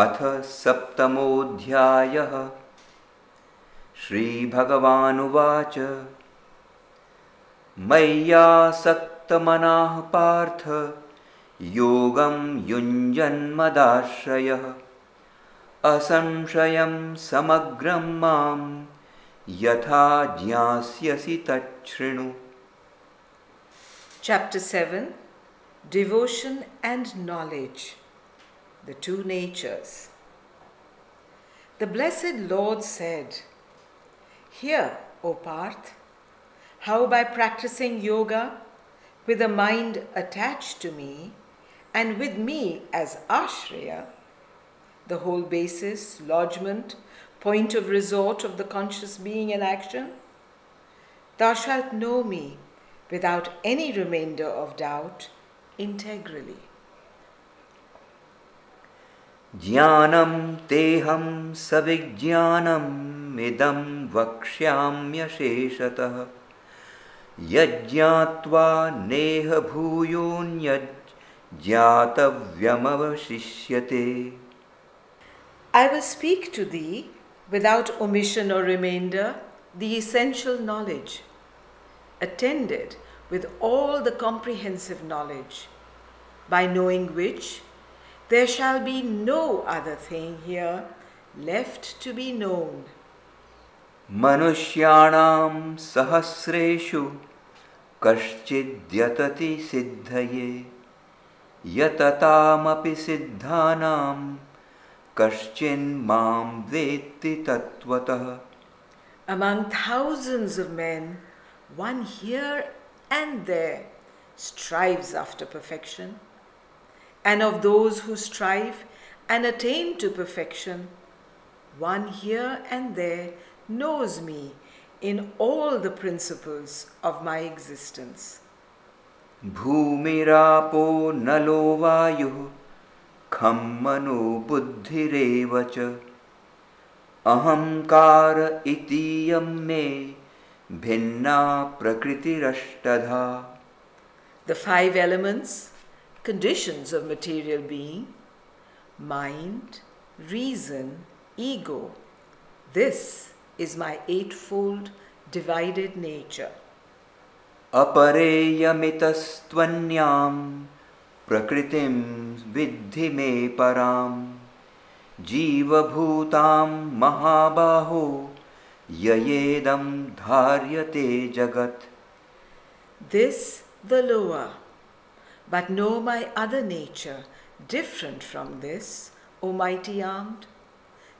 अथ सप्तमोऽध्यायः श्रीभगवानुवाच मय्यासक्तमनाः पार्थ योगं युञ्जन्मदाश्रयः असंशयं समग्रं मां यथा ज्ञास्यसि तच्छृणु Chapter 7 Devotion and Knowledge The Two Natures. The Blessed Lord said, Hear, O Parth, how by practicing yoga with a mind attached to me and with me as Ashraya, the whole basis, lodgment, point of resort of the conscious being in action, thou shalt know me without any remainder of doubt integrally. ज्ञानं तेऽहं सविज्ञानम् इदं वक्ष्याम्यशेषतः यज्ञात्वा नेह भूयोऽन्यज्ञातव्यमवशिष्यते I will speak to thee without omission or remainder the essential knowledge, attended with all the comprehensive knowledge, by knowing which there shall be no other thing here left to be known. मनुष्याणां सहस्रेषु कश्चिद्यतति सिद्धये यततामपि सिद्धानां कश्चिन्मां वेत्ति तत्त्वतः Among thousands of men, one here and there strives after perfection, and of those who strive and attain to perfection, one here and there knows me in all the principles of my existence. भूमिरापो नलो वायुः खं मनो बुद्धिरेव च अहङ्कार इतीयं मे भिन्ना प्रकृतिरष्टधा The five elements, conditions of material being, mind, reason, ego, this is my eightfold divided nature. अपरेयमितस्त्वन्यां प्रकृतिं विद्धि मे परां जीवभूतां महाबाहो ययेदं धार्यते जगत् This the lower, but know my other nature, different from this, O mighty armed,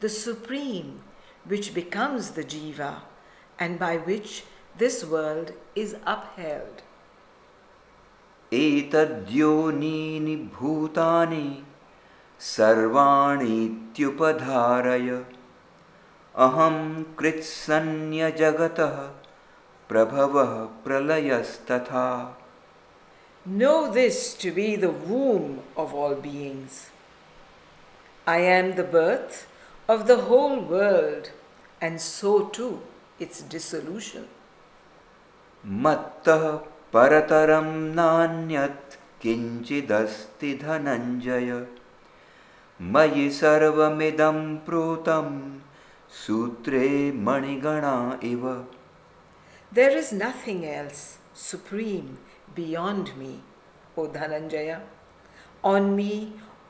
the supreme, which becomes the jiva, and by which this world is upheld. एतद्योनीनि भूतानि सर्वाणीत्युपधारय अहम कृत्सन्य जगत प्रभव प्रलयस्तथा। Know this to be the womb of all beings I am the birth of the whole world and so too its dissolution मत्त परतरम नान्यत किंचिदस्ति धनंजय मयि सर्वमिदं प्रोतम। सूत्रे मणिगणा इव। There is nothing else supreme beyond me O Dhananjaya on me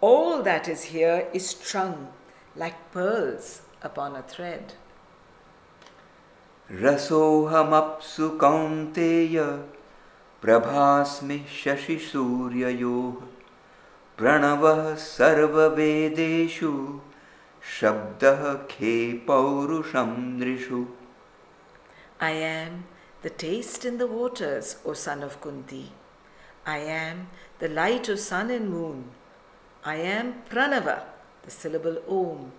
all that is here is strung like pearls upon a thread रसोऽहमप्सु कौन्तेय प्रभास्मि शशिसूर्ययोः प्रणवः सर्ववेदेषु। शब्दः खे पौरुषं नृषु I am the taste in the waters, O son of Kunti. I am the light of sun and moon. I am Pranava, the syllable Om,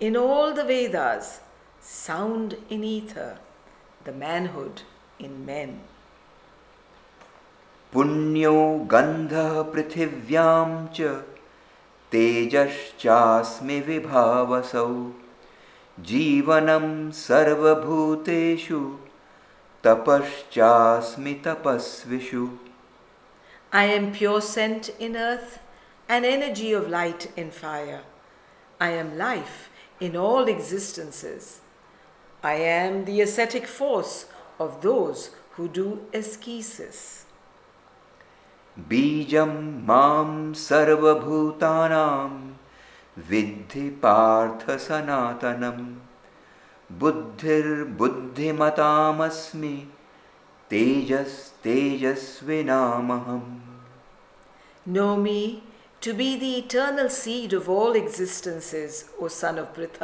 in all the Vedas, sound in ether, the manhood in men. पुण्यो गन्धः पृथिव्यां च तेजश्चास्मि विभावसौ जीवनं सर्वभूतेषु तपश्चास्मि तपस्विषु I am pure scent in earth and energy of light in fire. I am life in all existences. I am the ascetic force of those who do ascesis. बीजं माँ सर्वभूतानां, विद्धि पार्थ सनातनं। बुद्धिर्बुद्धिमतामस्मि तेजस्तेजस्विनामहम् know me to be the eternal seed of all existences O son of Pritha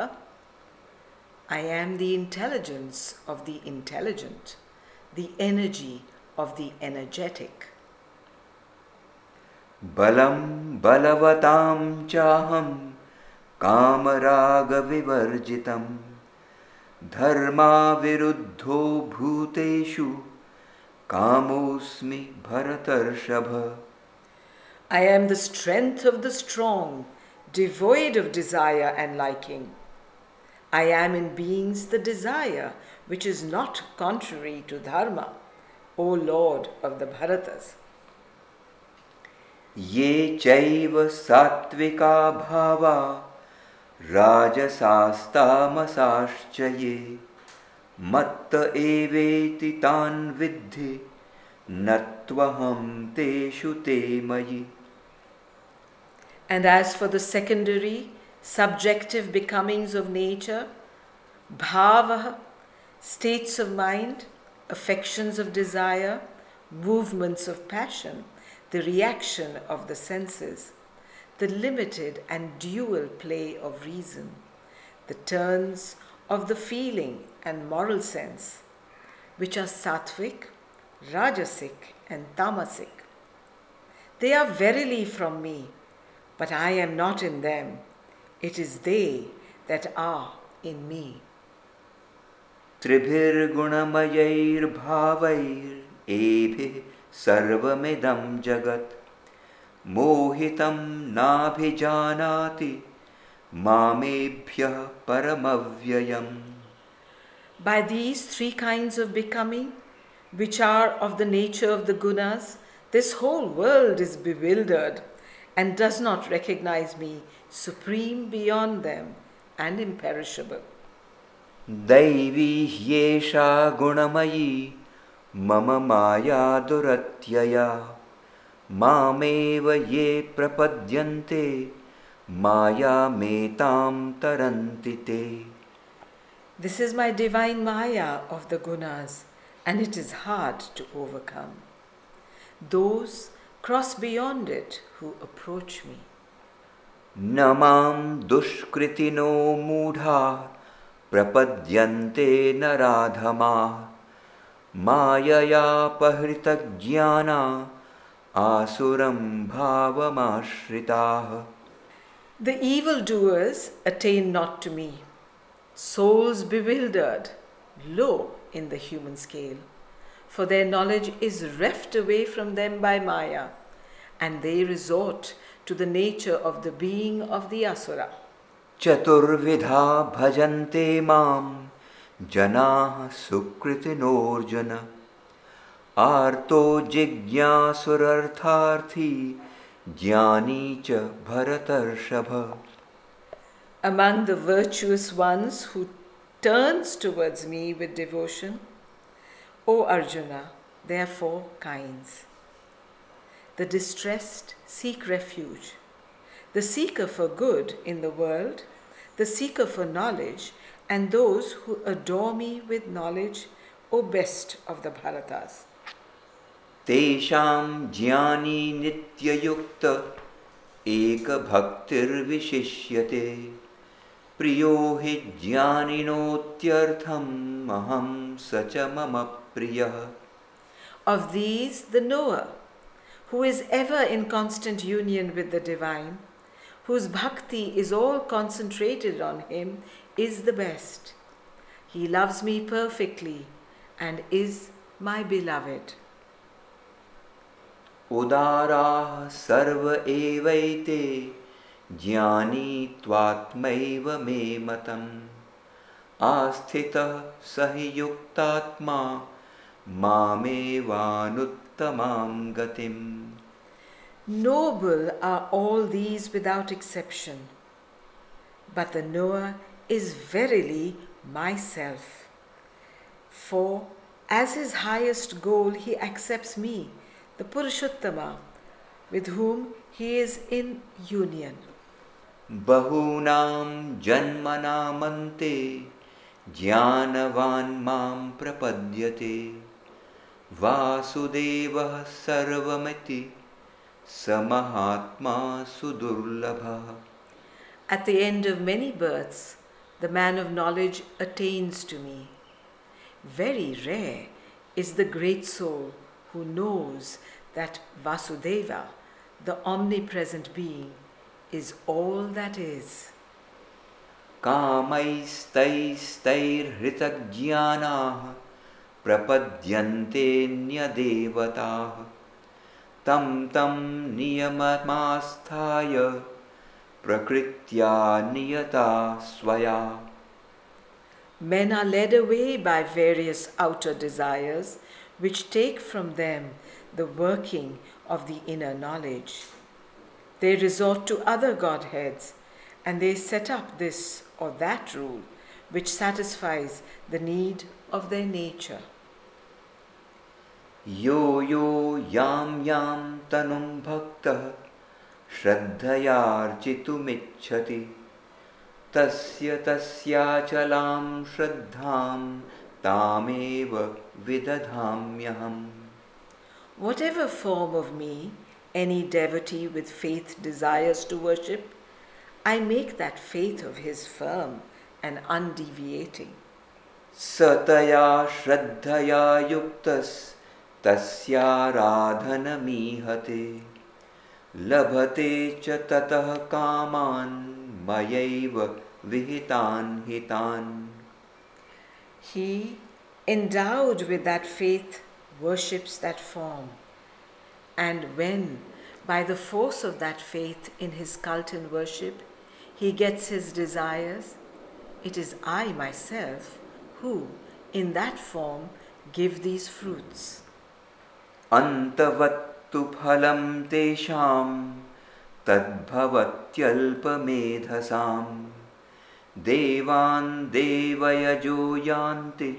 I am the intelligence of the intelligent the energy of the energetic बलं बलवतां चाहं कामरागविवर्जितं धर्माविरुद्धो भूतेषु कामोऽस्मि भरतर्षभ I am the strength of the strong, devoid of desire and liking. I am in beings the desire which is not contrary to dharma, O Lord of the Bharatas. ये चैव सात्विका भावा राजसास्तामसाश्च ये मत्त एवेति तान् विद्धि न त्वहं तेषु ते मयि And as for the secondary, subjective becomings of nature, bhava, states of mind, affections of desire, movements of passion, the reaction of the senses, the limited and dual play of reason, the turns of the feeling and moral sense, which are sattvic, rajasic, and tamasic. They are verily from me but I am not in them. It is they that are in me. त्रिभिर्गुणमयैर्भावैरेभिः सर्वमिदं जगत् मोहितं नाभिजानाति मामेभ्यः परमव्ययम् By these three kinds of becoming, which are of the nature of the gunas, this whole world is bewildered and does not recognize me supreme beyond them and imperishable. दैवी ह्येषा गुणमयी मम माया दुरत्यया मामेव ये प्रपद्यन्ते मायामेतां तरन्ति ते This is my divine Maya of the gunas, and it is hard to overcome. Those cross beyond it who approach me. दुष्कृतिनो मूढा प्रपद्यन्ते न राधमा माययापहृतज्ञाना आसुरं भावमाश्रिताः The evildoers attain not to me, souls bewildered, low in the human scale, for their knowledge is reft away from them by Maya, and they resort to the nature of the being of the Asura. चतुर्विधा भजन्ते मां जनाः सुकृतिनोऽर्जुन आर्तो जिज्ञासुरर्थार्थी ज्ञानी च भरतर्षभ Among the virtuous ones who turns towards me with devotion, O Arjuna, there are four kinds. The distressed seek refuge. The seeker for good in the world, the seeker for knowledge, and those who adore me with knowledge, O best of the Bharatas. तेषां ज्ञानी नित्ययुक्त एकभक्तिर्विशिष्यते प्रियो हि ज्ञानिनोत्यर्थम् अहं स च मम प्रियः Of these, the knower, who is ever in constant union with the divine, whose bhakti is all concentrated on him, is the best. He loves me perfectly and is my beloved. उदाराः सर्व एवैते ज्ञानी त्वात्मैव मे मतम् आस्थितः स हि युक्तात्मा मामेवानुत्तमां गतिम् Noble are all these without exception. But the knower is verily myself. For as his highest goal, he accepts me, the Purushottama, with whom he is in union. बहूनां जन्मनामन्ते ज्ञानवान् मां प्रपद्यते वासुदेवः सर्वमिति स महात्मा सुदुर्लभः At the end of many births, the man of knowledge attains to me. Very rare is the great soul who knows that Vasudeva, the omnipresent being, is all that is. कामैस्तैस्तैर्हृतज्ञानाः प्रपद्यन्तेऽन्यदेवताः तं तं नियममास्थाय प्रकृत्या नियता स्वया Men are led away by various outer desires which take from them the working of the inner knowledge. They resort to other Godheads and they set up this or that rule which satisfies the need of their nature. यो यो यां यां तनुं भक्तः श्रद्धयार्चितुमिच्छति तस्य तस्याचलां श्रद्धां तामेव विदधाम्यहम् Whatever form of me any devotee with faith desires to worship, I make that faith of his firm and undeviating. सतया श्रद्धया युक्तस्तस्याराधनमीहते लभते च ततः कामान् मयैव विहितान् हितान् He, endowed with that faith, worships that form. And when, by the force of that faith in his cult and worship, he gets his desires, it is I myself who, in that form, give these fruits. अन्तवत्तु फलं तेषां तद्भवत्यल्पमेधसां देवान् देवयजो यान्ति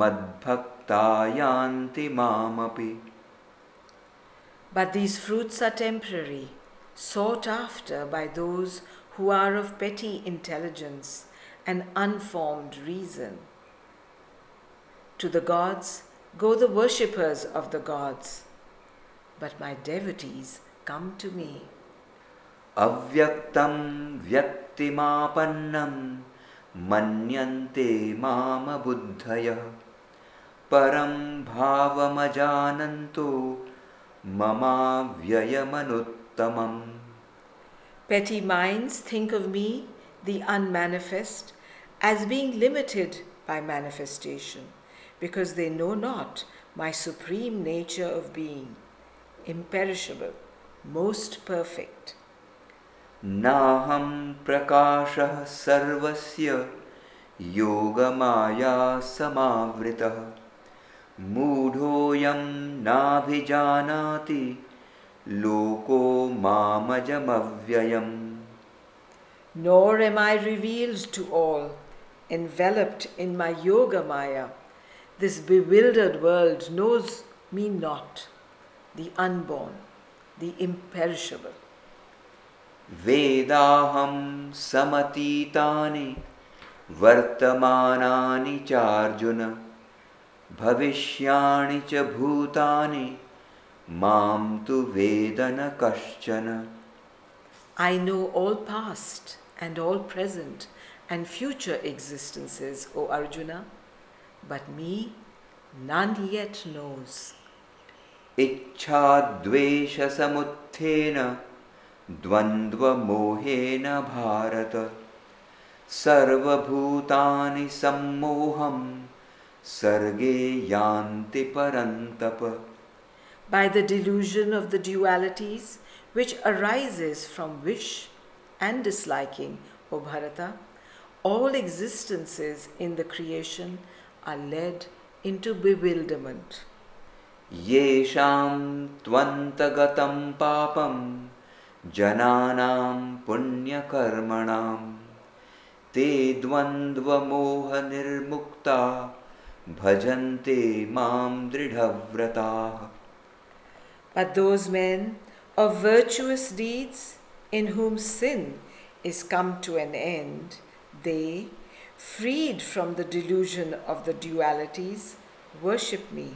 मद्भक्ता यान्ति मामपि But these fruits are temporary, sought after by those who are of petty intelligence and unformed reason. To the gods go the worshippers of the gods, but my devotees come to me. Avyaktam vyaktimapannam manyante mama buddhaya param bhavamajananto mama vyayamanuttamam. Petty minds think of me, the unmanifest, as being limited by manifestation, because they know not my supreme nature of being imperishable, most perfect. नाहं प्रकाशः सर्वस्य योगमाया समावृतः मूढोऽयं नाभिजानाति लोको मामजमव्ययम् Nor am I revealed to all, enveloped in my yoga maya. This bewildered world knows me not, the unborn, the imperishable. वेदाहं समतीतानि वर्तमानानि चार्जुन भविष्याणि च भूतानि मां तु वेद न कश्चन I know all past and all present and future existences, O Arjuna, but me none yet knows. इच्छाद्वेषसमुत्थेन द्वन्द्वमोहेन Bharat सर्वभूतानि सम्मोहं सर्गे यान्ति परन्तप By the delusion of the dualities which arises from wish and disliking, O Bharata, all existences in the creation are led into bewilderment. येषां त्वन्तगतं पापं जनानां पुण्यकर्मणां ते द्वन्द्वमोहनिर्मुक्ता भजन्ते मां दृढव्रताः But those men of virtuous deeds in whom sin is come to an end, they, freed from the delusion of the dualities, worship me,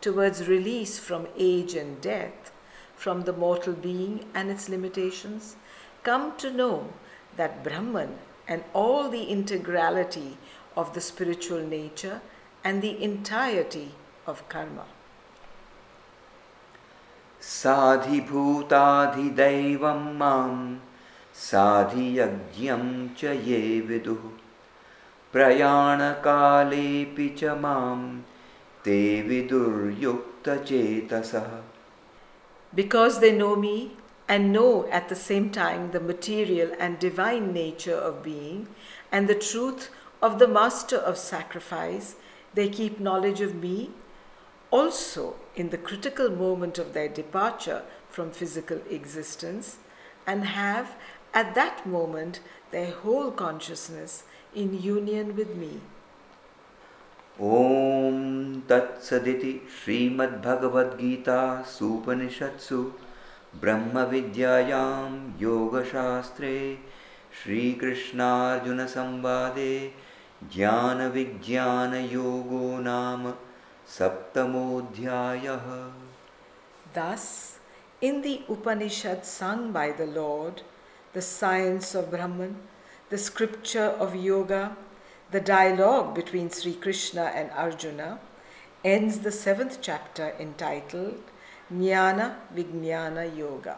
towards release from age and death, from the mortal being and its limitations, come to know that Brahman and all the integrality of the spiritual nature and the entirety of karma. साधिभूताधिदैवं मां साधियज्ञं च ये विदुः प्रयाणकालेऽपि च मां because they know me and know at the same time the material and divine nature of being and the truth of the master of sacrifice, they keep knowledge of me. Also, in the critical moment of their departure from physical existence, and have at that moment their whole consciousness in union with me. ॐ तत्सदिति श्रीमद्भगवद्गीतासूपनिषत्सु ब्रह्मविद्यायां योगशास्त्रे श्रीकृष्णार्जुनसंवादे ज्ञानविज्ञानयोगो नाम सप्तमोऽध्यायः Thus, in the Upanishad sung by the Lord, the science of Brahman, the scripture of yoga, the dialogue between Sri Krishna and Arjuna, ends the seventh chapter entitled Jnana Vijnana Yoga.